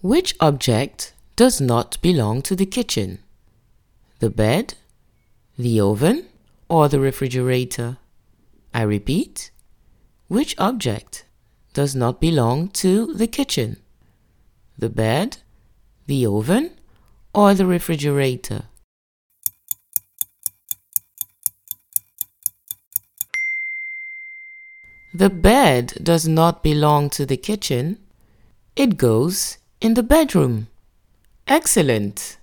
Which object does not belong to the kitchen? The bed, the oven, or the refrigerator? I repeat, which object does not belong to the kitchen? The bed, the oven, or the refrigerator? The bed does not belong to the kitchen. It goes in the bedroom. Excellent!